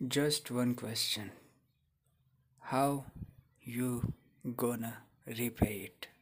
Just one question. How you gonna repay it?